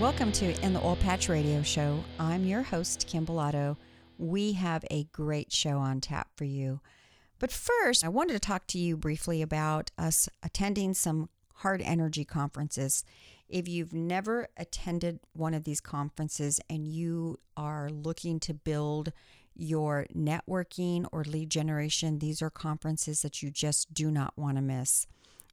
Welcome to In the Oil Patch Radio Show. I'm your host, Kim Bellotto. We have a great show on tap for you. But first, I wanted to talk to you briefly about us attending some Hart Energy conferences. If you've never attended one of these conferences and you are looking to build your networking or lead generation, these are conferences that you just do not want to miss.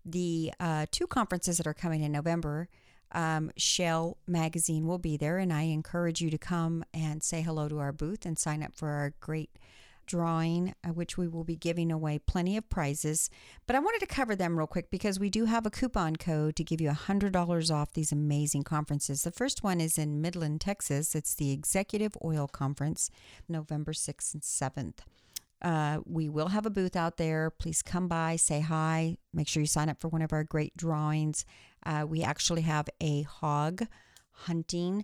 The uh, two conferences that are coming in November um, Shale Magazine will be there, and I encourage you to come and say hello to our booth and sign up for our great drawing, uh, which we will be giving away plenty of prizes. But I wanted to cover them real quick because we do have a coupon code to give you $100 off these amazing conferences. The first one is in Midland, Texas. It's the Executive Oil Conference, November 6th and 7th. Uh, we will have a booth out there. Please come by, say hi, make sure you sign up for one of our great drawings. Uh, we actually have a hog hunting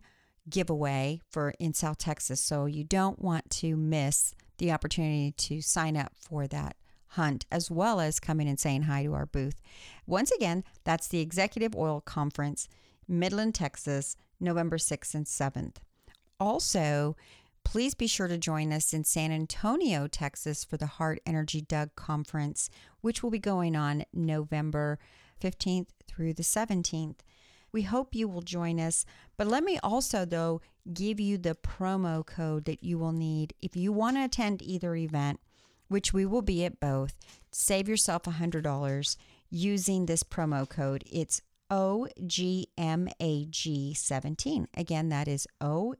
giveaway for in South Texas, so you don't want to miss the opportunity to sign up for that hunt as well as coming and saying hi to our booth. Once again, that's the Executive Oil Conference, Midland, Texas, November 6th and 7th. Also, Please be sure to join us in San Antonio, Texas for the Hart Energy DUG Conference, which will be going on November 15th through the 17th. We hope you will join us, but let me also, though, give you the promo code that you will need if you want to attend either event, which we will be at both. Save yourself $100 using this promo code. It's OGMAG17. Again, that is O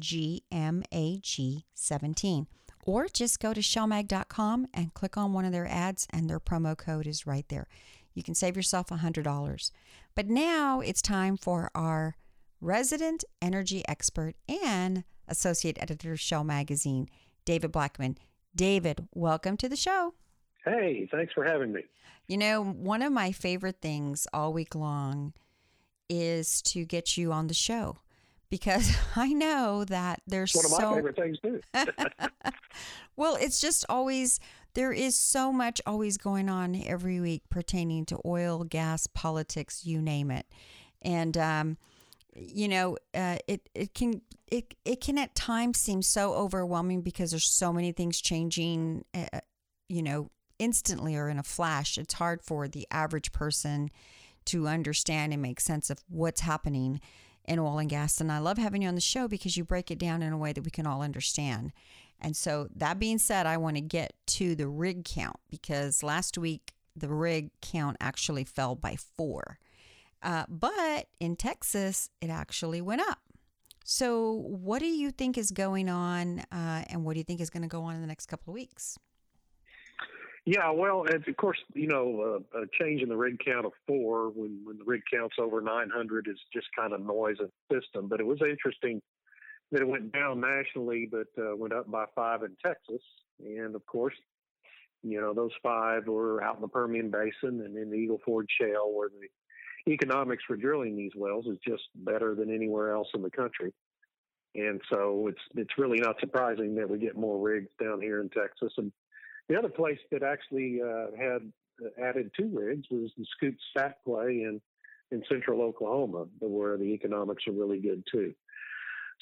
GMAG17. Or just go to shalemag.com and click on one of their ads, and their promo code is right there. You can save yourself $100. But now it's time for our resident energy expert and associate editor of Shale Magazine, David Blackman. David, welcome to the show. Hey, thanks for having me. You know, one of my favorite things all week long is to get you on the show because I know that there's one of so... my favorite things too. well, it's just always there is so much always going on every week pertaining to oil, gas, politics, you name it, and um, you know, uh, it it can it it can at times seem so overwhelming because there's so many things changing, uh, you know, instantly or in a flash. It's hard for the average person to understand and make sense of what's happening in oil and gas. And I love having you on the show because you break it down in a way that we can all understand. And so, that being said, I want to get to the rig count because last week the rig count actually fell by four. Uh, but in Texas, it actually went up. So, what do you think is going on, uh, and what do you think is going to go on in the next couple of weeks? Yeah, well, and of course, you know, uh, a change in the rig count of four when, when the rig count's over 900 is just kind of noise in the system. But it was interesting that it went down nationally, but uh, went up by five in Texas. And of course, you know, those five were out in the Permian Basin and in the Eagle Ford Shale, where the economics for drilling these wells is just better than anywhere else in the country. And so it's it's really not surprising that we get more rigs down here in Texas. And the other place that actually uh, had added two rigs was the Scoop Stack play in in central Oklahoma, where the economics are really good too.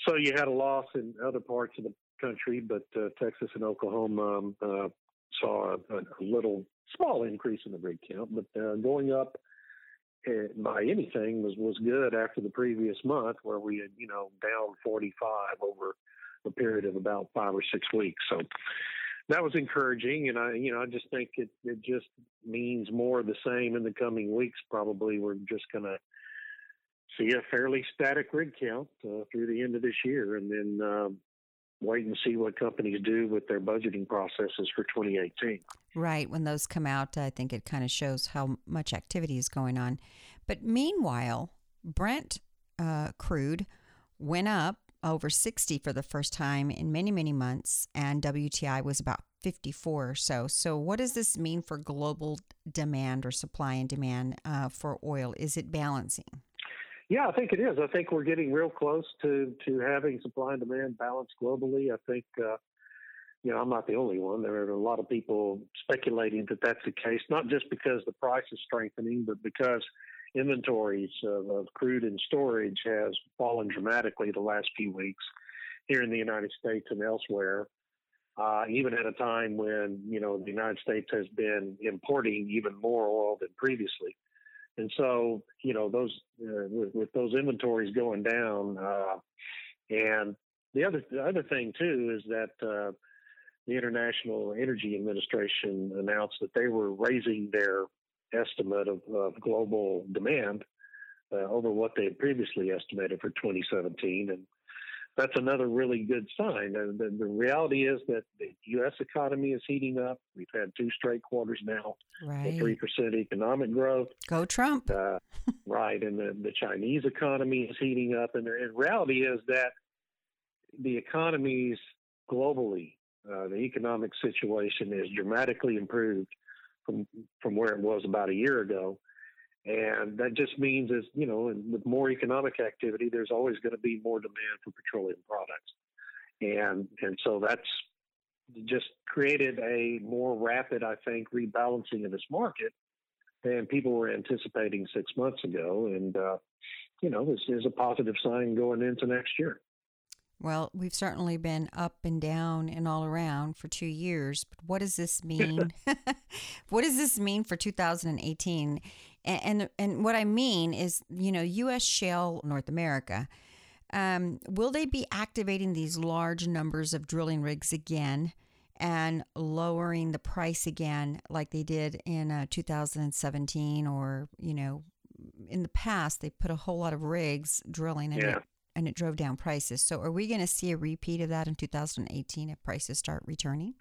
So you had a loss in other parts of the country, but uh, Texas and Oklahoma um, uh, saw a, a, little small increase in the rig count, but uh, going up uh, by anything was was good after the previous month, where we had you know down 45 over a period of about five or six weeks. So that was encouraging, and I, you know, I just think it it just means more of the same in the coming weeks. Probably we're just going to see a fairly static rig count uh, through the end of this year, and then um, wait and see what companies do with their budgeting processes for 2018. Right. When those come out, I think it kind of shows how much activity is going on. But meanwhile, Brent uh, crude went up over 60 for the first time in many, many months, and WTI was about 54 or so. So, what does this mean for global demand or supply and demand uh, for oil? Is it balancing? Yeah, I think it is. I think we're getting real close to to having supply and demand balanced globally. I think, uh, you know, I'm not the only one. There are a lot of people speculating that that's the case, not just because the price is strengthening, but because inventories of, of crude and storage has fallen dramatically the last few weeks here in the United States and elsewhere. Uh, even at a time when you know the United States has been importing even more oil than previously, and so you know those uh, with, with, those inventories going down, uh, and the other the other thing too is that uh, the International Energy Administration announced that they were raising their estimate of, of global demand uh, over what they had previously estimated for 2017. And that's another really good sign. And the, the, reality is that the U.S. economy is heating up. We've had two straight quarters now, right. three percent economic growth. Go Trump! Uh, right, and the, the Chinese economy is heating up. And the and reality is that the economies globally, uh, the economic situation is dramatically improved from from where it was about a year ago. And that just means is, you know, with more economic activity, there's always going to be more demand for petroleum products. And and so that's just created a more rapid, I think, rebalancing of this market than people were anticipating six months ago. And, uh, you know, this is a positive sign going into next year. Well, we've certainly been up and down and all around for two years. But what does this mean? what does this mean for 2018? And, and, and what I mean is, you know, U.S. shale North America. Um, will they be activating these large numbers of drilling rigs again and lowering the price again, like they did in uh, 2017, or you know, in the past they put a whole lot of rigs drilling and yeah. it and it drove down prices. So are we going to see a repeat of that in 2018 if prices start returning?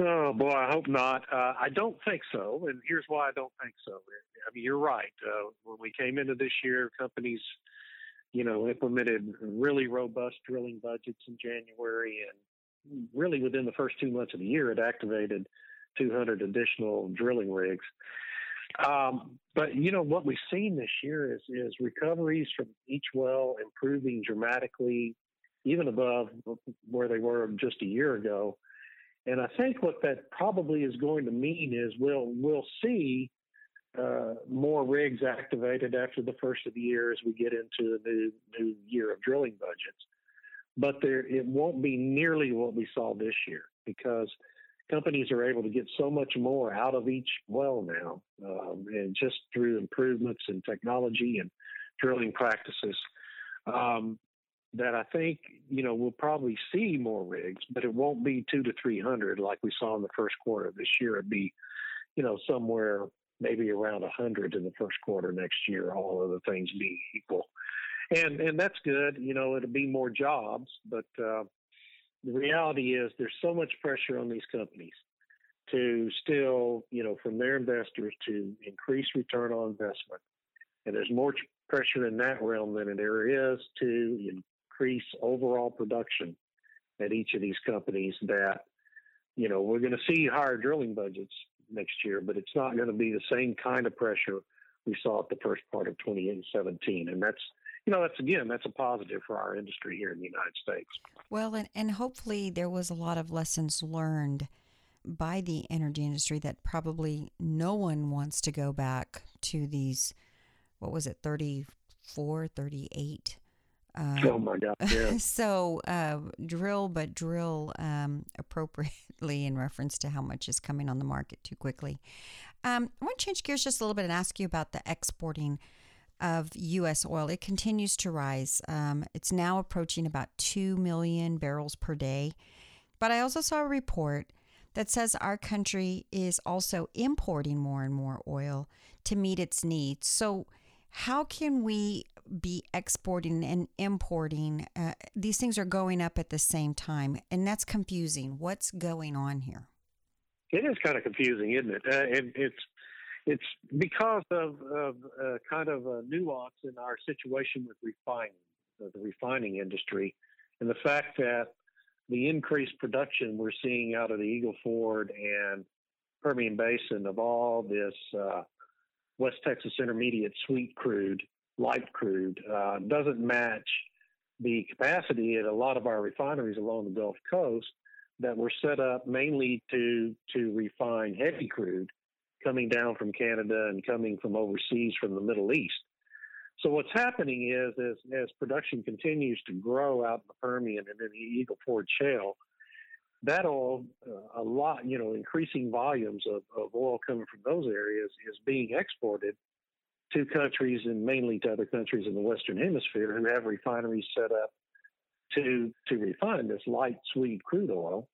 Oh boy, I hope not. Uh, I don't think so, and here's why I don't think so. I mean, you're right. Uh, when we came into this year, companies, you know, implemented really robust drilling budgets in January, and really within the first two months of the year, it activated 200 additional drilling rigs. Um, but you know what we've seen this year is is recoveries from each well improving dramatically, even above where they were just a year ago. And I think what that probably is going to mean is we'll we'll see uh, more rigs activated after the first of the year as we get into the new new year of drilling budgets. But there it won't be nearly what we saw this year because companies are able to get so much more out of each well now, um, and just through improvements in technology and drilling practices. Um, that I think you know we'll probably see more rigs, but it won't be two to three hundred like we saw in the first quarter of this year. It'd be, you know, somewhere maybe around a hundred in the first quarter next year. All other things being equal, and and that's good. You know, it'll be more jobs, but uh, the reality is there's so much pressure on these companies to still, you know, from their investors to increase return on investment. And there's more pressure in that realm than there is to increase overall production at each of these companies that, you know, we're going to see higher drilling budgets next year, but it's not going to be the same kind of pressure we saw at the first part of 2017. And that's you know, that's again, that's a positive for our industry here in the United States. Well, and, and hopefully there was a lot of lessons learned by the energy industry that probably no one wants to go back to these, what was it, 34, 38? Uh, oh my God! Yeah. so uh, drill, but drill um, appropriately in reference to how much is coming on the market too quickly. Um, I want to change gears just a little bit and ask you about the exporting of U.S. oil. It continues to rise. Um, it's now approaching about 2 million barrels per day. But I also saw a report that says our country is also importing more and more oil to meet its needs. So, how can we be exporting and importing? Uh, these things are going up at the same time, and that's confusing. What's going on here? It is kind of confusing, isn't it? Uh, it it's it's because of, of uh, kind of a nuance in our situation with refining. the refining industry, and the fact that the increased production we're seeing out of the Eagle Ford and Permian Basin of all this uh, West Texas Intermediate sweet crude, light crude, uh, doesn't match the capacity at a lot of our refineries along the Gulf Coast that were set up mainly to to refine heavy crude coming down from Canada and coming from overseas from the Middle East. So what's happening is as as production continues to grow out in the Permian and in the Eagle Ford Shale, that oil, uh, a lot, you know, increasing volumes of, of oil coming from those areas is being exported to countries and mainly to other countries in the Western Hemisphere who have refineries set up to to refine this light sweet crude oil.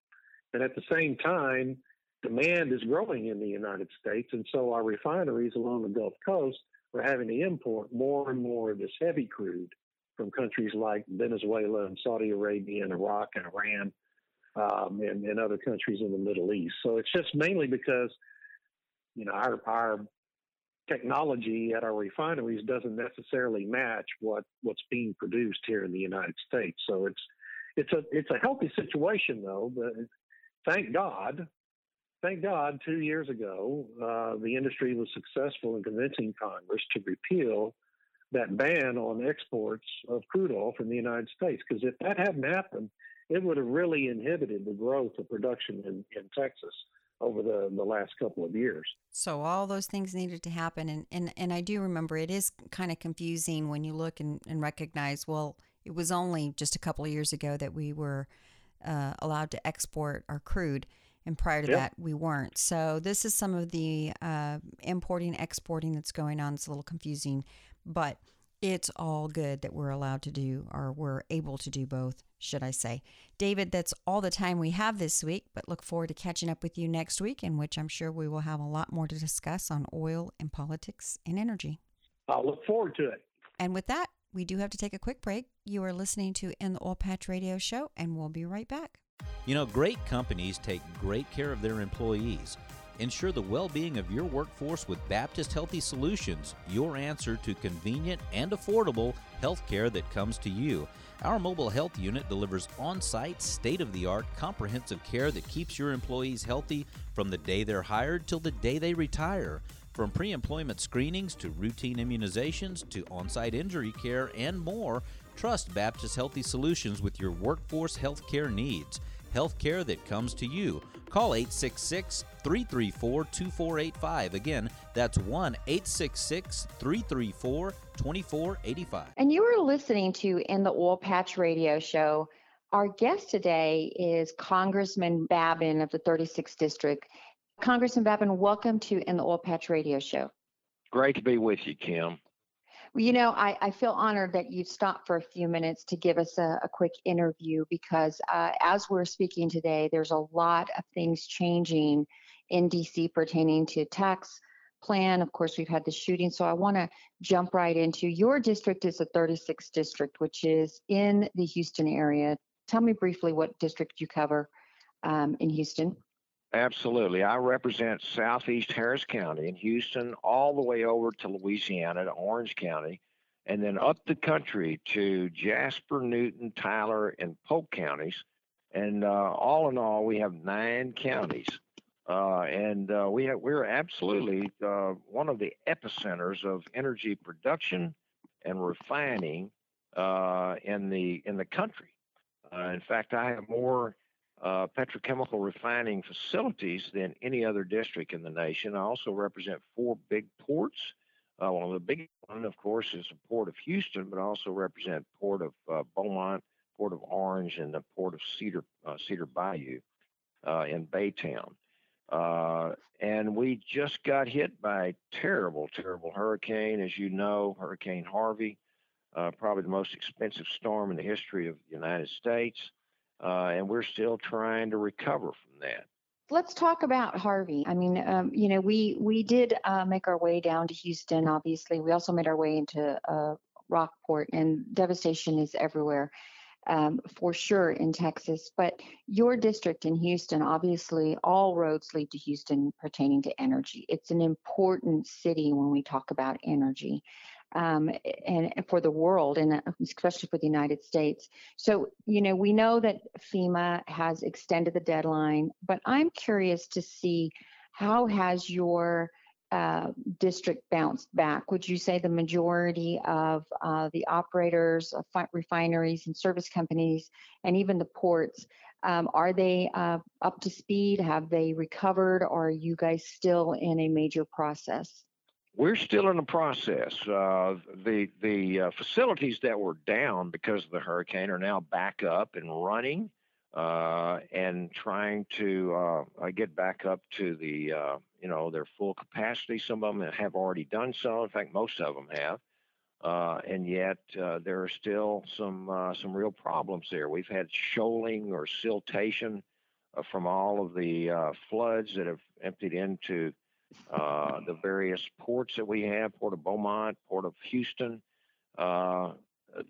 And at the same time, demand is growing in the United States, and so our refineries along the Gulf Coast are having to import more and more of this heavy crude from countries like Venezuela and Saudi Arabia and Iraq and Iran um, and, and other countries in the Middle East. So it's just mainly because you know our our technology at our refineries doesn't necessarily match what what's being produced here in the United States. So it's it's a it's a healthy situation though. But thank God, thank God, two years ago, uh, the industry was successful in convincing Congress to repeal that ban on exports of crude oil from the United States. Because if that hadn't happened, it would have really inhibited the growth of production in, in Texas over the, the last couple of years. So all those things needed to happen. And, and, and I do remember it is kind of confusing when you look and, and recognize, well, it was only just a couple of years ago that we were uh, allowed to export our crude. And prior to that, we weren't. So this is some of the uh, importing, exporting that's going on. It's a little confusing, but it's all good that we're allowed to do or we're able to do both, should I say. David, that's all the time we have this week, but look forward to catching up with you next week, in which I'm sure we will have a lot more to discuss on oil and politics and energy. I'll look forward to it. And with that, we do have to take a quick break. You are listening to In the Oil Patch Radio Show, and we'll be right back. You know, great companies take great care of their employees. Ensure the well being of your workforce with Baptist Healthy Solutions, your answer to convenient and affordable health care that comes to you. Our mobile health unit delivers on site, state of the art, comprehensive care that keeps your employees healthy from the day they're hired till the day they retire. From pre employment screenings to routine immunizations to on site injury care and more, trust Baptist Healthy Solutions with your workforce health care needs. Health care that comes to you. Call 866 334 2485. Again, that's 1 866 334 2485. And you are listening to In the Oil Patch Radio Show. Our guest today is Congressman Babin of the 36th District. Congressman Babin, welcome to In the Oil Patch Radio Show. Great to be with you, Kim. Well, you know, I, I feel honored that you stopped for a few minutes to give us a, a quick interview because uh, as we're speaking today, there's a lot of things changing in DC pertaining to tax plan. Of course, we've had the shooting. So I want to jump right into your district is the 36th district, which is in the Houston area. Tell me briefly what district you cover um, in Houston. Absolutely. I represent Southeast Harris County in Houston, all the way over to Louisiana to Orange County, and then up the country to Jasper, Newton, Tyler, and Polk counties. And uh, all in all, we have nine counties. Uh, and uh, we have, we're absolutely uh, one of the epicenters of energy production and refining uh, in the in the country. Uh, in fact, I have more uh, petrochemical refining facilities than any other district in the nation. I also represent four big ports. Uh, one of the big one, of course, is the Port of Houston, but I also represent Port of uh, Beaumont, Port of Orange, and the Port of Cedar uh, Cedar Bayou uh, in Baytown. Uh, and we just got hit by a terrible, terrible hurricane, as you know, Hurricane Harvey, probably the most expensive storm in the history of the United States uh, and we're still trying to recover from that. Let's talk about Harvey. I mean, um, you know, we we did uh, make our way down to Houston. Obviously, we also made our way into uh, Rockport, and devastation is everywhere. Um, for sure in Texas, but your district in Houston, obviously, all roads lead to Houston pertaining to energy. It's an important city when we talk about energy. um, and for the world, and especially for the United States. So, you know, we know that FEMA has extended the deadline, but I'm curious to see how has your uh, district bounced back? Would you say the majority of uh, the operators of refineries and service companies, and even the ports, um, are they uh, up to speed? Have they recovered? Or are you guys still in a major process? We're still in the process. Uh, the the uh, facilities that were down because of the hurricane are now back up and running, uh, and trying to uh, get back up to the uh, you know their full capacity. Some of them have already done so. In fact, most of them have. Uh, and yet there are still some some real problems there. We've had shoaling or siltation from all of the floods that have emptied into uh, the various ports that we have, Port of Beaumont, Port of Houston, uh,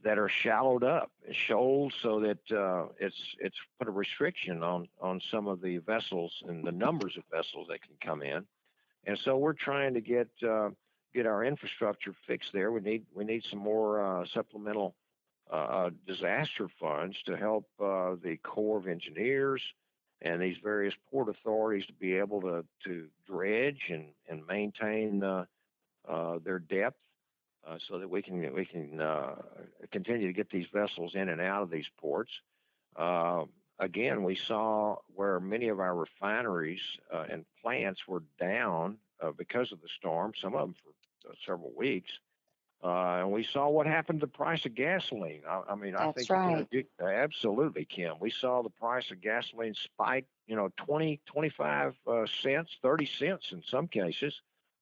that are shallowed up, shoals, so that uh, it's it's put a restriction on on some of the vessels and the numbers of vessels that can come in, and so we're trying to get uh, get our infrastructure fixed there. We need we need some more uh, supplemental uh, disaster funds to help the Corps of Engineers and these various port authorities to be able to, to dredge and, and maintain uh, uh, their depth uh, so that we can we can uh, continue to get these vessels in and out of these ports. Uh, again, we saw where many of our refineries uh, and plants were down because of the storm. Some of them for several weeks. Uh, and we saw what happened to the price of gasoline. I, I mean, That's I think right. You know, absolutely, Kim. We saw the price of gasoline spike, you know, 20, 25 uh, cents, 30 cents in some cases,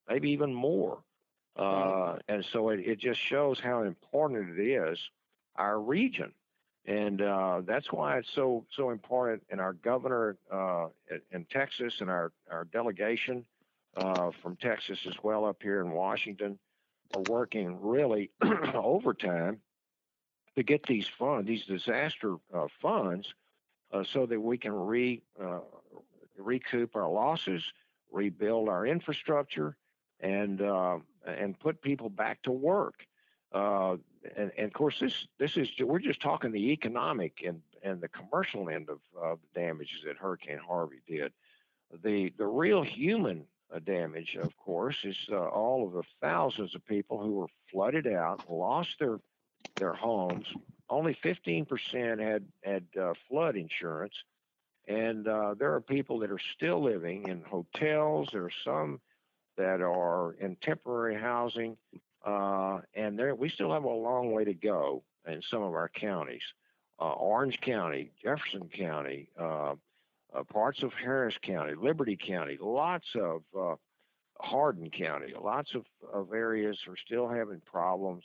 maybe even more. Uh, and so it, it just shows how important it is, our region. And uh, that's why it's so so important. And our governor uh, in Texas and our, our delegation uh, from Texas as well up here in Washington are working really overtime to get these funds, these disaster uh, funds, uh, so that we can re recoup our losses, rebuild our infrastructure, and and put people back to work. Uh, and, and, of course, this this is we're just talking the economic and and the commercial end of, of the damages that Hurricane Harvey did. The the real human damage, of course, is uh, all of the thousands of people who were flooded out, lost their their homes. Only 15% had had uh, flood insurance, and uh, there are people that are still living in hotels. There are some that are in temporary housing, uh, and there we still have a long way to go in some of our counties. Uh, Orange County, Jefferson County, uh, uh, parts of Harris County, Liberty County, lots of uh, Hardin County, lots of, of areas are still having problems.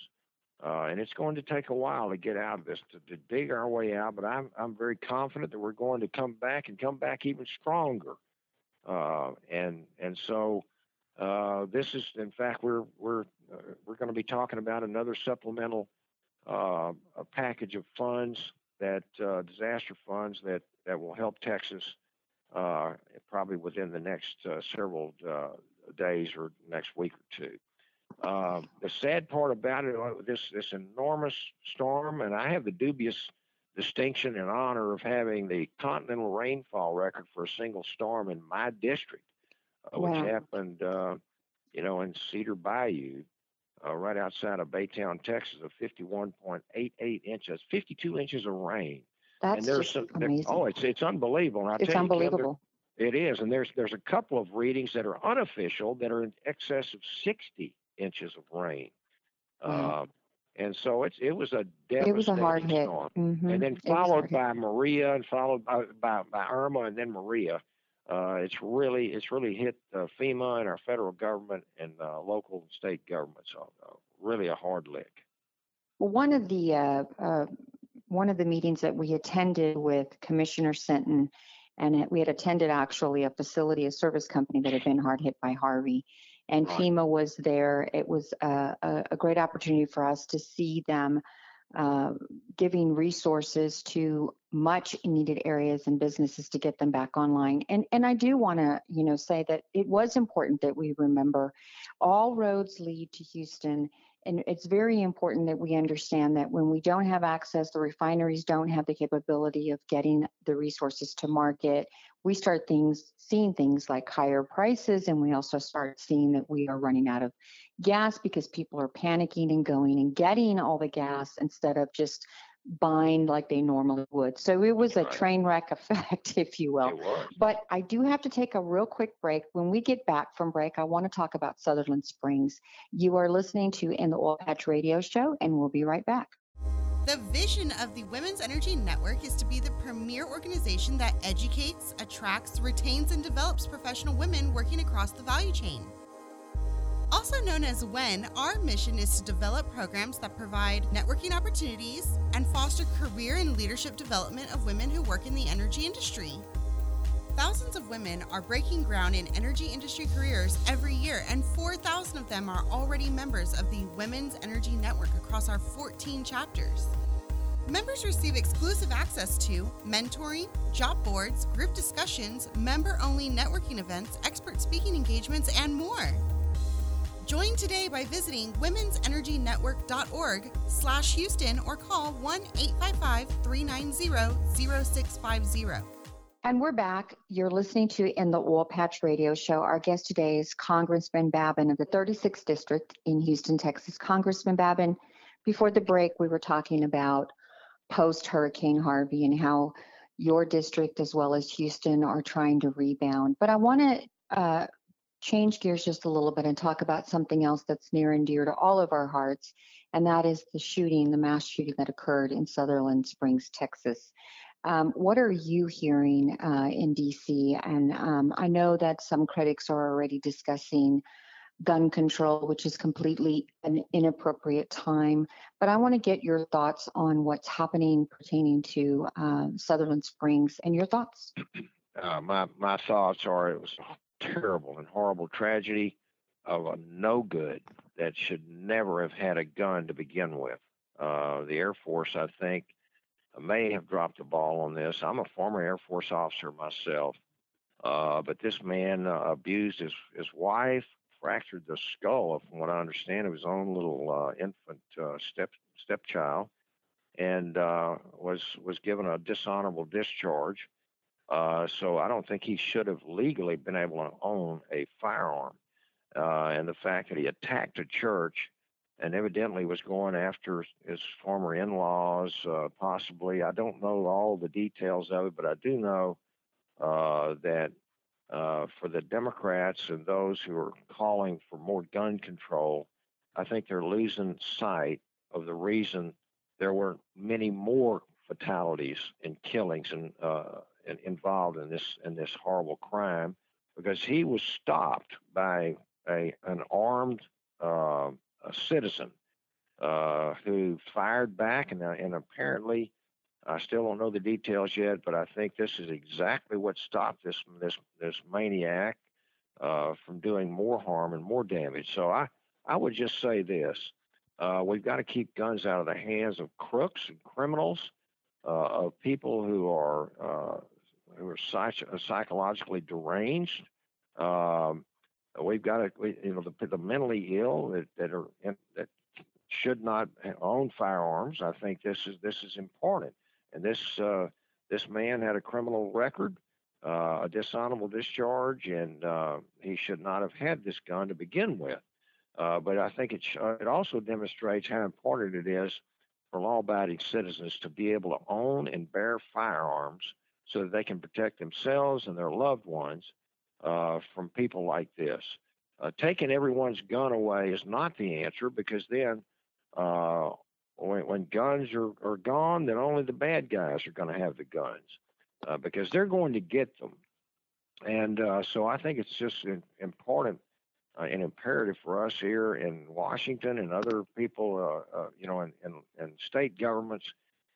Uh, and it's going to take a while to get out of this, to, to, dig our way out. But I'm, I'm very confident that we're going to come back and come back even stronger. And and so uh, this is, in fact, we're we're uh, we're going to be talking about another supplemental package of funds that disaster funds that that will help Texas uh, probably within the next uh, several uh, days or next week or two. The sad part about it, uh, this this enormous storm, and I have the dubious distinction and honor of having the continental rainfall record for a single storm in my district, uh, which happened, uh, you know, in Cedar Bayou, right outside of Baytown, Texas, of 51.88 inches, 52 inches of rain. That's and there's some, amazing. oh, it's it's unbelievable. it's unbelievable. It is, and there's there's a couple of readings that are unofficial that are in excess of 60 inches of rain. Uh, and so it's it was a devastating it was a hard hit. storm, mm-hmm. and then followed by hit. Maria, and followed by, by, by Irma, and then Maria. Uh, it's really it's really hit uh, FEMA and our federal government and uh, local and state governments. So, uh, really a hard lick. Well, one of the uh, uh, one of the meetings that we attended with Commissioner Sitton, and we had attended actually a facility, a service company that had been hard hit by Harvey, and right. FEMA was there. It was a, a, great opportunity for us to see them uh, giving resources to much needed areas and businesses to get them back online. And and I do want to you know say that it was important that we remember all roads lead to Houston and it's very important that we understand that when we don't have access, the refineries don't have the capability of getting the resources to market. We start things seeing things like higher prices, and we also start seeing that we are running out of gas because people are panicking and going and getting all the gas instead of just bind like they normally would. So it was That's a right. train wreck effect, if you will. It was. But I do have to take a real quick break. When we get back from break, I want to talk about Sutherland Springs. You are listening to In the Oil Patch Radio Show, and we'll be right back. The vision of the Women's Energy Network is to be the premier organization that educates, attracts, retains, and develops professional women working across the value chain. Also known as WEN, our mission is to develop programs that provide networking opportunities and foster career and leadership development of women who work in the energy industry. Thousands of women are breaking ground in energy industry careers every year, and 4,000 of them are already members of the Women's Energy Network across our 14 chapters. Members receive exclusive access to mentoring, job boards, group discussions, member only networking events, expert speaking engagements, and more. Join today by visiting womensenergynetwork.org slash Houston or call 1-855-390-0650. And we're back. You're listening to In the Oil Patch Radio Show. Our guest today is Congressman Babin of the 36th District in Houston, Texas. Congressman Babin, before the break, we were talking about post Hurricane Harvey and how your district as well as Houston are trying to rebound. But I want to uh, change gears just a little bit and talk about something else that's near and dear to all of our hearts, and that is the shooting, the mass shooting that occurred in Sutherland Springs, Texas. Um, what are you hearing uh, in DC? And um, I know that some critics are already discussing gun control, which is completely an inappropriate time. But I want to get your thoughts on what's happening pertaining to uh, Sutherland Springs and your thoughts. Uh, my my thoughts are it was terrible and horrible tragedy of a no good that should never have had a gun to begin with. Uh, the Air Force, I think, may have dropped the ball on this. I'm a former Air Force officer myself, uh, but this man uh, abused his his wife, fractured the skull, from what I understand, of his own little uh, infant uh, step stepchild, and uh, was was given a dishonorable discharge. Uh, so I don't think he should have legally been able to own a firearm. Uh, and the fact that he attacked a church and evidently was going after his former in-laws, uh, possibly. I don't know all the details of it, but I do know uh, that uh, for the Democrats and those who are calling for more gun control, I think they're losing sight of the reason there were many more fatalities and killings and, uh, involved in this in this horrible crime because he was stopped by a an armed uh, a citizen uh, who fired back and uh, and apparently I still don't know the details yet, but I think this is exactly what stopped this this this maniac uh, from doing more harm and more damage. So I I would just say this: uh, we've got to keep guns out of the hands of crooks and criminals, uh, of people who are who are psych- psychologically deranged. Um, we've got to, we, you know, the, the mentally ill that, that are in, that should not own firearms. I think this is this is important. And this uh, this man had a criminal record, uh, a dishonorable discharge, and uh, he should not have had this gun to begin with. Uh, but I think it sh- uh, it also demonstrates how important it is for law-abiding citizens to be able to own and bear firearms so that they can protect themselves and their loved ones uh, from people like this. Uh, taking everyone's gun away is not the answer because then uh, when, when guns are, are gone, then only the bad guys are going to have the guns uh, because they're going to get them. And uh, so I think it's just important uh, and imperative for us here in Washington and other people, you know, in, in, in state governments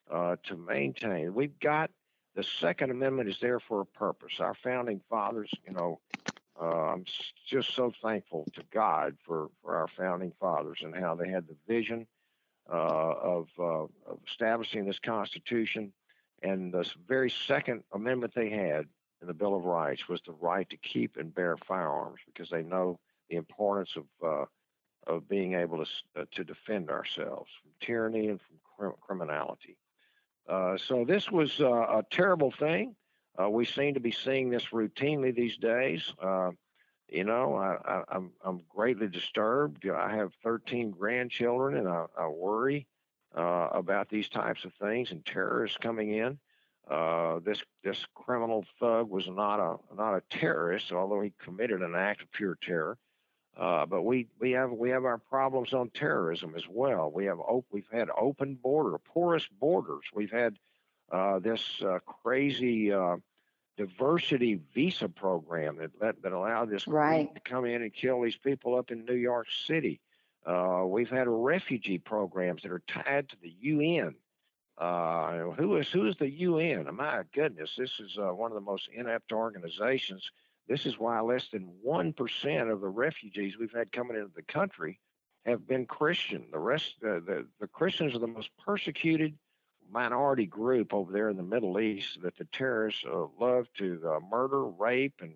to maintain. We've got the Second Amendment is there for a purpose. Our founding fathers, you know, uh, I'm just so thankful to God for, for our founding fathers and how they had the vision uh, of, uh, of establishing this Constitution. And the very second amendment they had in the Bill of Rights was the right to keep and bear firearms because they know the importance of uh, of being able to uh, to defend ourselves from tyranny and from criminality. Uh, so this was uh, a terrible thing. Uh, we seem to be seeing this routinely these days. Uh, you know, I, am I'm, I'm greatly disturbed. I have 13 grandchildren, and I, I worry uh, about these types of things and terrorists coming in. This this criminal thug was not a not a terrorist, although he committed an act of pure terror. Uh, but we, we have we have our problems on terrorism as well. We have op- we've had open border, porous borders. We've had uh, this uh, crazy uh, diversity visa program that let, that allowed this right. to come in and kill these people up in New York City. Uh, we've had refugee programs that are tied to the UN. Uh, who is who is the UN? My goodness, this is one of the most inept organizations this is why less than 1% of the refugees we've had coming into the country have been Christian. The rest, uh, the, the Christians are the most persecuted minority group over there in the Middle East that the terrorists uh, love to uh, murder, rape, and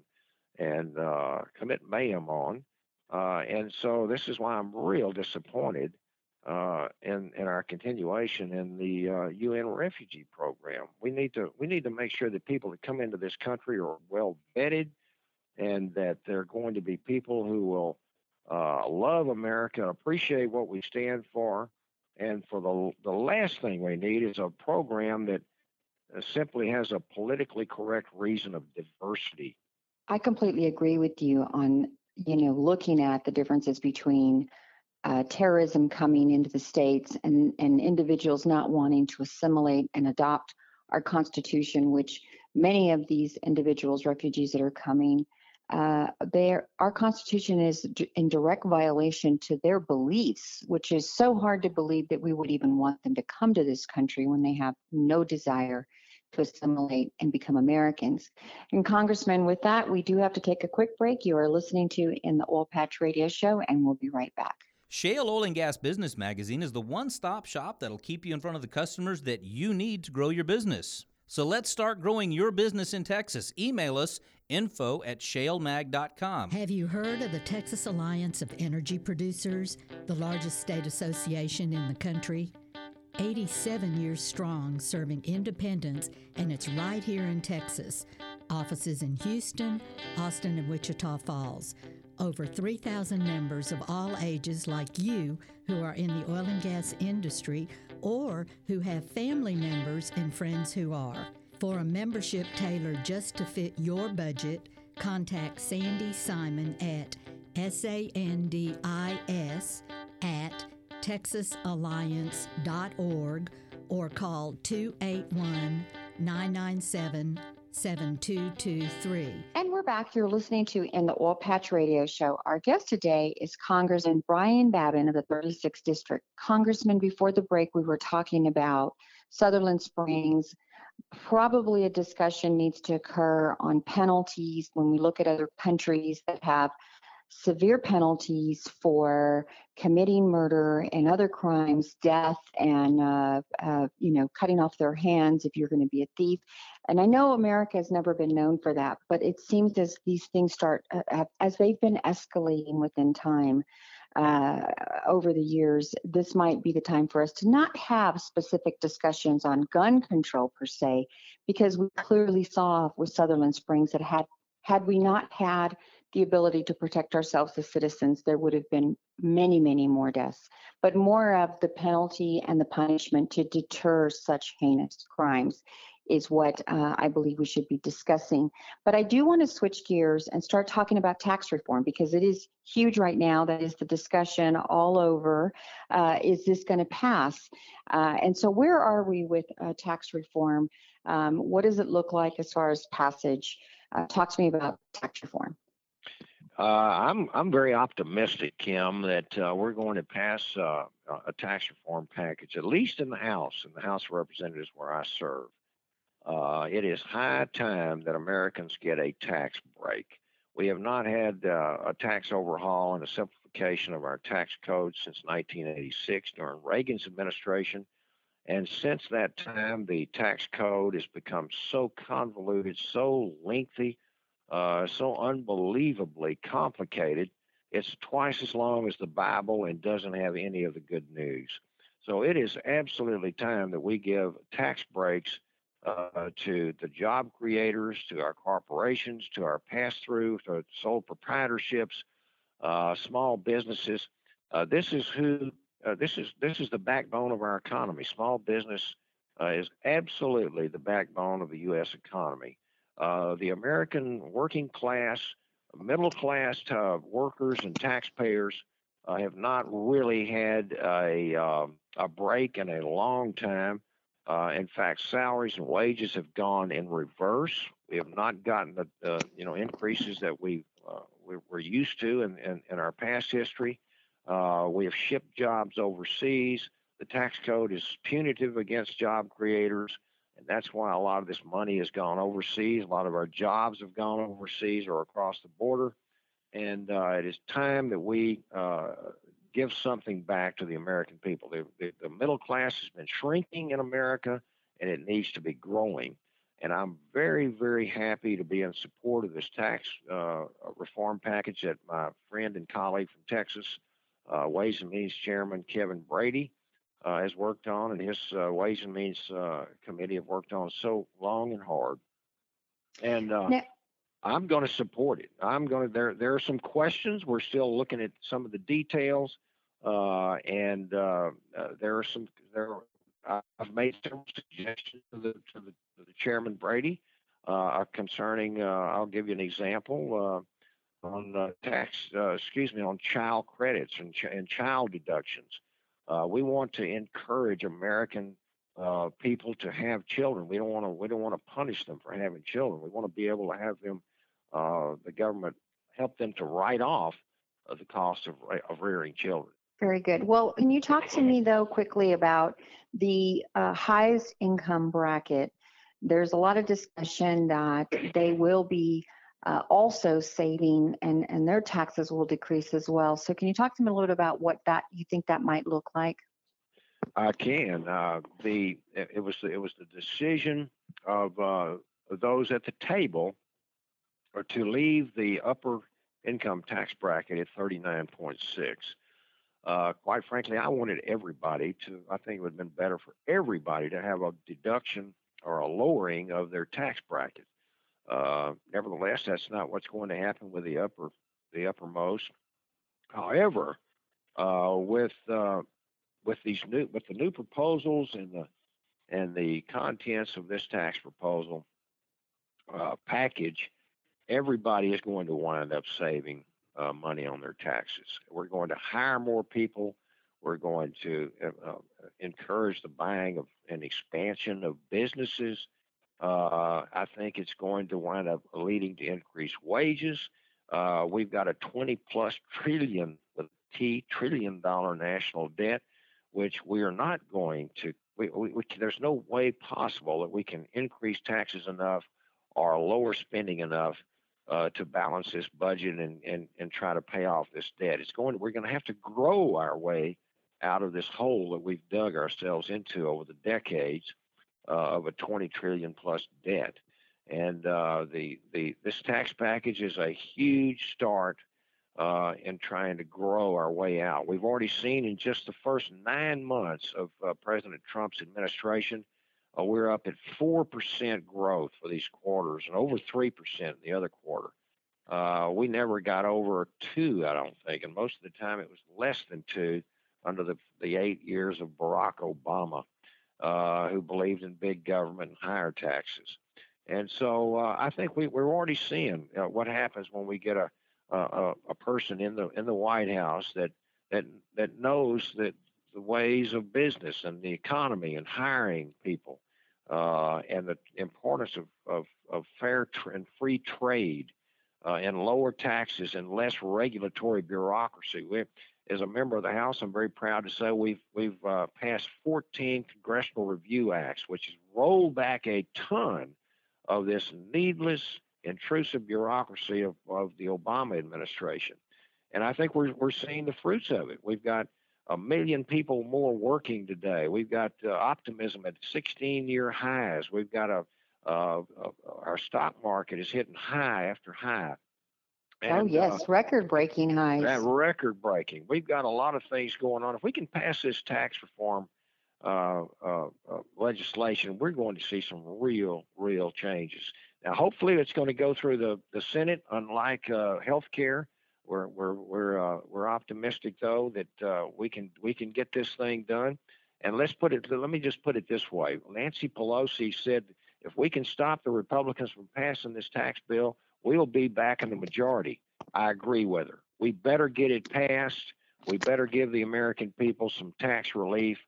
and uh, commit mayhem on. Uh, and so this is why I'm real disappointed uh, in in our continuation in the UN refugee program. We need to we need to make sure that people that come into this country are well vetted and that there are going to be people who will uh, love America, appreciate what we stand for, and for the the last thing we need is a program that uh, simply has a politically correct reason of diversity. I completely agree with you on you know looking at the differences between uh, terrorism coming into the states and and individuals not wanting to assimilate and adopt our constitution, which many of these individuals, refugees that are coming, uh, our constitution is in direct violation to their beliefs, which is so hard to believe that we would even want them to come to this country when they have no desire to assimilate and become Americans. And Congressman, with that, we do have to take a quick break. You are listening to In the Oil Patch Radio Show, and we'll be right back. Shale Oil and Gas Business Magazine is the one stop shop that'll keep you in front of the customers that you need to grow your business. So let's start growing your business in Texas. Email us info at shalemag.com. Have you heard of the Texas Alliance of Energy Producers, the largest state association in the country? 87 years strong, serving independents, and it's right here in Texas. Offices in Houston, Austin, and Wichita Falls. Over 3,000 members of all ages, like you, who are in the oil and gas industry or who have family members and friends who are. For a membership tailored just to fit your budget, contact Sandy Simon at sandis at texasalliance.org or call 281 997 7223. And we're back. You're listening to In the Oil Patch Radio Show. Our guest today is Congressman Brian Babin of the 36th District. Congressman, before the break, we were talking about Sutherland Springs, probably a discussion needs to occur on penalties when we look at other countries that have severe penalties for committing murder and other crimes, death, and uh, uh, you know, cutting off their hands if you're going to be a thief. And I know America has never been known for that, but it seems as these things start, uh, as they've been escalating within time, uh, over the years, this might be the time for us to not have specific discussions on gun control per se, because we clearly saw with Sutherland Springs that had had we not had the ability to protect ourselves as citizens, there would have been many, many more deaths, but more of the penalty and the punishment to deter such heinous crimes is what uh, I believe we should be discussing. But I do want to switch gears and start talking about tax reform because it is huge right now. That is the discussion all over. Uh, is this going to pass? Uh, and so, where are we with uh, tax reform? Um, what does it look like as far as passage? Uh, talk to me about tax reform. Uh, I'm I'm very optimistic, Kim, that we're going to pass a tax reform package, at least in the House, in the House of Representatives where I serve. Uh, it is high time that Americans get a tax break. We have not had uh, a tax overhaul and a simplification of our tax code since 1986 during Reagan's administration. And since that time, the tax code has become so convoluted, so lengthy, uh, so unbelievably complicated. It's twice as long as the Bible and doesn't have any of the good news. So it is absolutely time that we give tax breaks uh, to the job creators, to our corporations, to our pass through, to sole proprietorships, uh, small businesses. Uh, this is who. Uh, this is this is the backbone of our economy. Small business uh, is absolutely the backbone of the U.S. economy. Uh, the American working class, middle class workers and taxpayers have not really had a um, a break in a long time. Uh, in fact, salaries and wages have gone in reverse. We have not gotten the uh, you know increases that we, uh, we were used to in, in, in our past history. Uh, we have shipped jobs overseas. The tax code is punitive against job creators, and that's why a lot of this money has gone overseas. A lot of our jobs have gone overseas or across the border. And uh, it is time that we uh, give something back to the American people. The, the, the, middle class has been shrinking in America and it needs to be growing. And I'm very, very happy to be in support of this tax uh, reform package that my friend and colleague from Texas, uh, Ways and Means Chairman Kevin Brady, uh, has worked on, and his uh, Ways and Means uh, Committee have worked on so long and hard. And uh, now, I'm going to support it. I'm going to. There, there are some questions. We're still looking at some of the details, uh, and uh, uh, there are some. There, I've made several suggestions to the to the, to the chairman Brady uh, concerning. Uh, I'll give you an example uh, on tax. excuse me, on child credits and ch- and child deductions. We want to encourage American people to have children. We don't want to. We don't want to punish them for having children. We want to be able to have them uh, the government help them to write off uh, the cost of, of rearing children. Very good. Well, can you talk to me though quickly about the uh, highest income bracket? There's a lot of discussion that they will be uh, also saving and, and their taxes will decrease as well. So can you talk to me a little bit about what that you think that might look like? I can. Uh, the it was it was the decision of uh, those at the table or to leave the upper income tax bracket at 39.6. Uh, quite frankly, I wanted everybody to, I think it would have been better for everybody to have a deduction or a lowering of their tax bracket. Uh, nevertheless, that's not what's going to happen with the upper, the uppermost. However, uh, with uh, with these new with the new proposals and the and the contents of this tax proposal uh, package, everybody is going to wind up saving uh, money on their taxes. We're going to hire more people. We're going to encourage the buying of an expansion of businesses. Uh, I think it's going to wind up leading to increased wages. Uh, we've got a 20 plus trillion with T trillion dollar national debt, which we are not going to. We, we, we, there's no way possible that we can increase taxes enough or lower spending enough uh, to balance this budget and, and, and try to pay off this debt. It's going. We're going to have to grow our way out of this hole that we've dug ourselves into over the decades uh, of a 20 trillion plus debt. And uh, the the this tax package is a huge start uh, in trying to grow our way out. We've already seen in just the first nine months of uh, President Trump's administration uh, we're up at 4% growth for these quarters and over 3% in the other quarter. Uh, we never got over two, I don't think. And most of the time it was less than two under the, the eight years of Barack Obama, uh, who believed in big government and higher taxes. And so uh, I think we, we're already seeing uh, what happens when we get a, a, a person in the in the White House that that that knows that the ways of business and the economy and hiring people uh, and the importance of, of, of fair tr- and free trade uh, and lower taxes and less regulatory bureaucracy. We, as a member of the House, I'm very proud to say we've we've uh, passed 14 congressional review acts, which has rolled back a ton of this needless, intrusive bureaucracy of, of the Obama administration. And I think we're we're seeing the fruits of it. We've got a million people more working today. We've got uh, optimism at 16 year highs. We've got a, uh, our stock market is hitting high after high. Oh yes, uh, record-breaking highs. That record-breaking. We've got a lot of things going on. If we can pass this tax reform uh, uh, uh, legislation, we're going to see some real, real changes. Now, hopefully, it's going to go through the, the Senate. Unlike uh, health care, we're we're we're uh, we're optimistic though that uh, we can we can get this thing done. And let's put it. Let me just put it this way: Nancy Pelosi said, if we can stop the Republicans from passing this tax bill, we'll be back in the majority. I agree with her. We better get it passed. We better give the American people some tax relief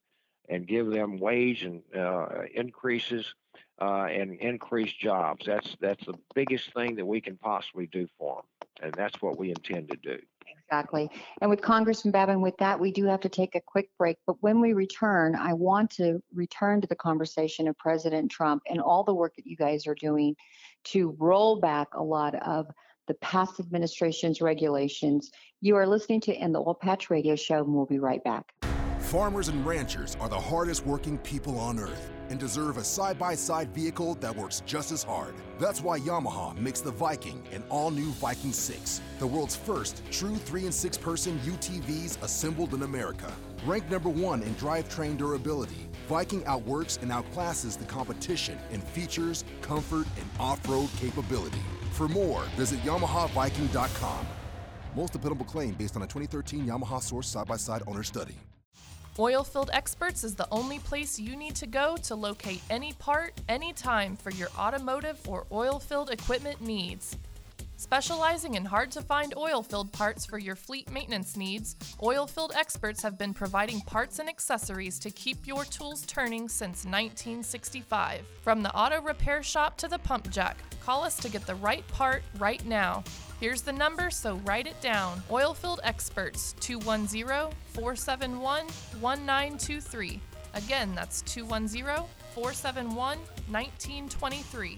and give them wage and uh, increases uh, and increase jobs. That's that's the biggest thing that we can possibly do for them, and that's what we intend to do. Exactly. And with Congressman Babin, with that, we do have to take a quick break. But when we return, I want to return to the conversation of President Trump and all the work that you guys are doing to roll back a lot of the past administration's regulations. You are listening to In the Oil Patch Radio Show, and we'll be right back. Farmers and ranchers are the hardest working people on earth and deserve a side by side vehicle that works just as hard. That's why Yamaha makes the Viking an all new Viking 6, the world's first true 3 and 6 person UTVs assembled in America. Ranked number one in drivetrain durability, Viking outworks and outclasses the competition in features, comfort, and off road capability. For more, visit YamahaViking.com. Most dependable claim based on a 2013 Yamaha Source side by side owner study. Oilfield Experts is the only place you need to go to locate any part, anytime for your automotive or oilfield equipment needs. Specializing in hard to find oilfield parts for your fleet maintenance needs, Oilfield Experts have been providing parts and accessories to keep your tools turning since 1965. From the auto repair shop to the pump jack, call us to get the right part right now. Here's the number, so write it down. Oilfield Experts 210 471 1923. Again, that's 210 471 1923.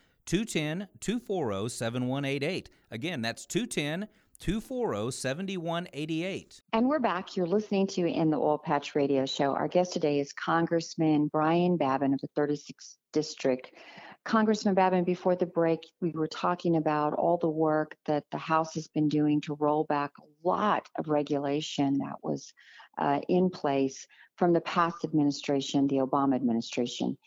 210 240 7188. Again, that's 210 240 7188. And we're back. You're listening to In the Oil Patch Radio Show. Our guest today is Congressman Brian Babin of the 36th District. Congressman Babin, before the break, we were talking about all the work that the House has been doing to roll back a lot of regulation that was uh, in place from the past administration, the Obama administration.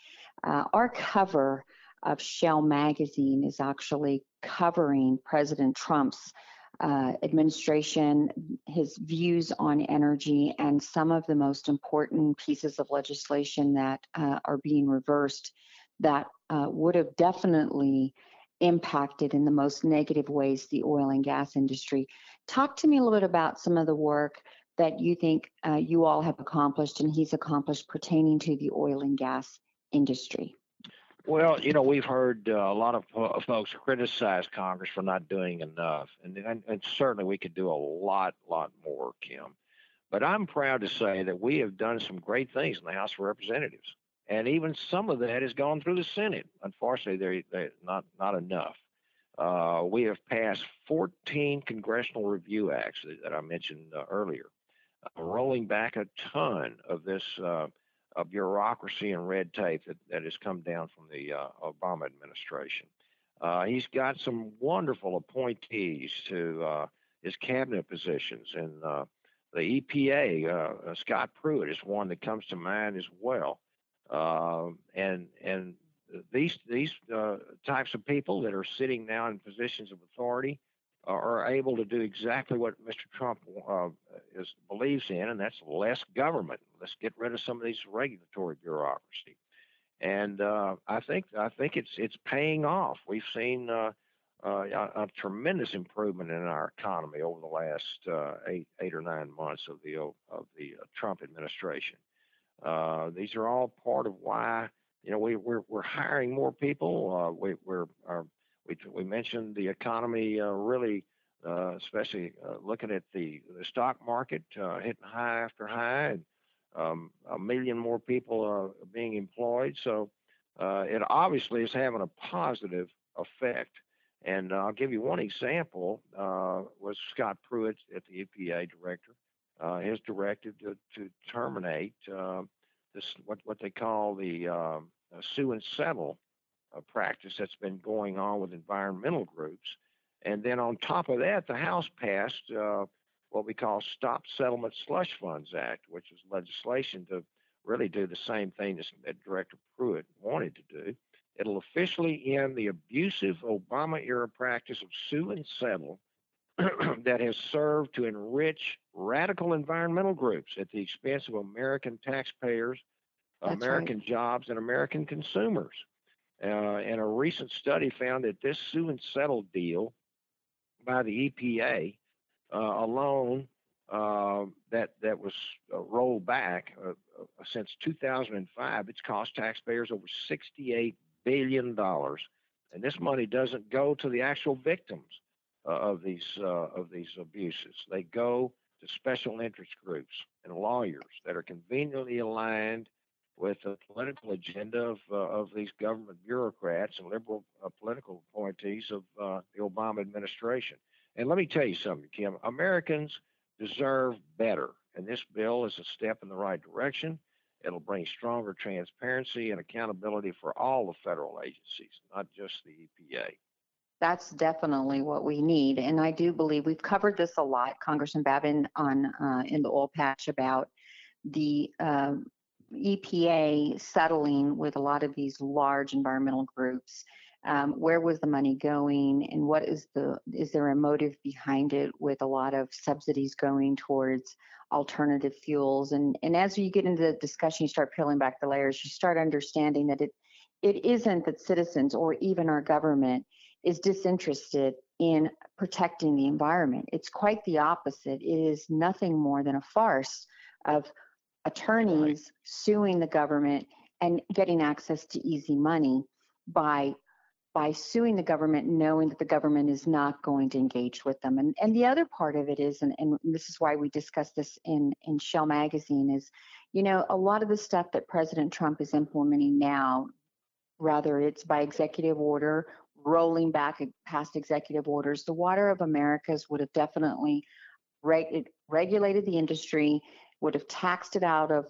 Uh, our cover of Shale Magazine is actually covering President Trump's uh, administration, his views on energy, and some of the most important pieces of legislation that uh, are being reversed that uh, would have definitely impacted in the most negative ways the oil and gas industry. Talk to me a little bit about some of the work that you think uh, you all have accomplished and he's accomplished pertaining to the oil and gas industry. Well, you know, we've heard uh, a lot of uh, folks criticize Congress for not doing enough, and, and, and certainly we could do a lot, lot more, Kim. But I'm proud to say that we have done some great things in the House of Representatives and even some of that has gone through the Senate. Unfortunately, they're, they're not not enough. Uh, we have passed 14 congressional review acts that, I mentioned uh, earlier, uh, rolling back a ton of this uh, bureaucracy and red tape that, that has come down from the uh, Obama administration. Uh, he's got some wonderful appointees to his cabinet positions, and the EPA, Scott Pruitt, is one that comes to mind as well. Uh, and and these these uh, types of people that are sitting now in positions of authority are able to do exactly what Mr. Trump uh, is, believes in, and that's less government. Let's get rid of some of these regulatory bureaucracy. And uh, I think I think it's it's paying off. We've seen uh, uh, a, a, tremendous improvement in our economy over the last eight eight or nine months of the of the Trump administration. Uh, these are all part of why you know we, we're we're hiring more people. Uh, we, we're our, we we mentioned the economy uh, really uh, especially uh, looking at the, the stock market uh, hitting high after high, and um, a million more people are being employed. So uh, it obviously is having a positive effect. And I'll give you one example uh, was Scott Pruitt at the EPA director. Uh, his directive to, to terminate this what, what they call the sue and settle practice that's been going on with environmental groups. And then on top of that, the House passed uh, what we call Stop Settlement Slush Funds Act, which is legislation to really do the same thing that Director Pruitt wanted to do. It'll officially end the abusive Obama era practice of sue and settle that has served to enrich radical environmental groups at the expense of American taxpayers, That's American right. jobs, and American consumers. Uh, and a recent study found that this sue and settle deal by the EPA uh, alone uh, that that was uh, rolled back uh, uh, since 2005. It's cost taxpayers over 68 billion dollars, and this money doesn't go to the actual victims of these of these abuses. They go to special interest groups and lawyers that are conveniently aligned with the political agenda of, uh, of these government bureaucrats and liberal uh, political appointees of uh, the Obama administration. And let me tell you something, Kim. Americans deserve better, and this bill is a step in the right direction. It'll bring stronger transparency and accountability for all the federal agencies, not just the EPA. That's definitely what we need, and I do believe we've covered this a lot, Congressman Babin, on uh, in the oil patch about the uh, EPA settling with a lot of these large environmental groups. Um, where was the money going, and what is the is there a motive behind it with a lot of subsidies going towards alternative fuels? And and as you get into the discussion, you start peeling back the layers. You start understanding that it it isn't that citizens or even our government is disinterested in protecting the environment. It's quite the opposite. It is nothing more than a farce of attorneys right. suing the government and getting access to easy money by by suing the government knowing that the government is not going to engage with them and and the other part of it is and, and this is why we discussed this in in shale magazine is you know a lot of the stuff that president trump is implementing now rather it's by executive order rolling back past executive orders the water of americas would have definitely reg- regulated the industry would have taxed it out of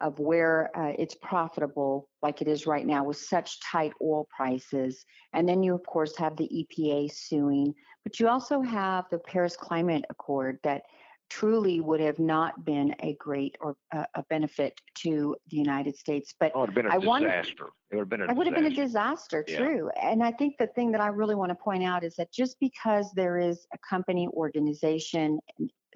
of where uh, it's profitable, like it is right now, with such tight oil prices. And then you, of course, have the EPA suing, but you also have the Paris Climate Accord that truly would have not been a great or uh, a benefit to the United States. But oh, it would have been a I disaster. Want, it would have been a it would have been a disaster, yeah. true. And I think the thing that I really want to point out is that just because there is a company organization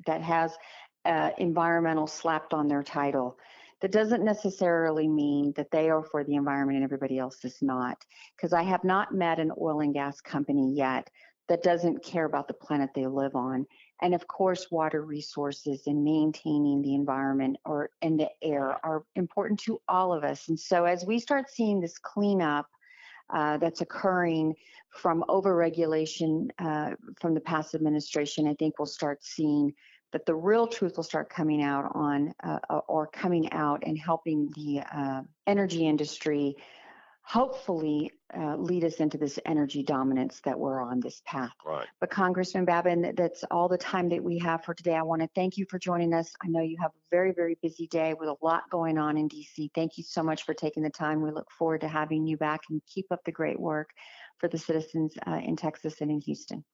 that has uh, environmental slapped on their title. That doesn't necessarily mean that they are for the environment and everybody else is not. Because I have not met an oil and gas company yet that doesn't care about the planet they live on. And of course, water resources and maintaining the environment or and the air are important to all of us. And so as we start seeing this cleanup uh, that's occurring from overregulation uh, from the past administration, I think we'll start seeing that the real truth will start coming out on uh, uh, or coming out and helping the uh, energy industry hopefully uh, lead us into this energy dominance that we're on this path. Right. But Congressman Babin, that's all the time that we have for today. I want to thank you for joining us. I know you have a very, very busy day with a lot going on in DC. Thank you so much for taking the time. We look forward to having you back and keep up the great work for the citizens uh, in Texas and in Houston.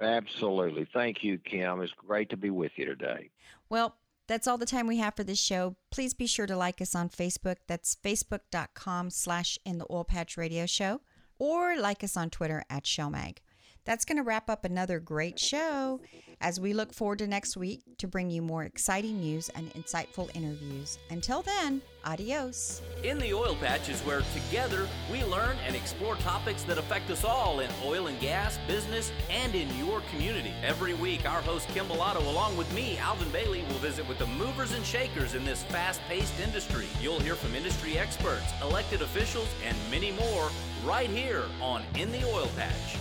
Absolutely. Thank you, Kim. It's great to be with you today. Well, that's all the time we have for this show. Please be sure to like us on Facebook. That's facebook.com slash in the oil patch radio show or like us on Twitter at Shalemag. That's going to wrap up another great show as we look forward to next week to bring you more exciting news and insightful interviews. Until then, adios. In the Oil Patch is where together we learn and explore topics that affect us all in oil and gas, business, and in your community. Every week, our host Kim Bellotto, along with me, Alvin Bailey, will visit with the movers and shakers in this fast paced industry. You'll hear from industry experts, elected officials, and many more right here on In the Oil Patch.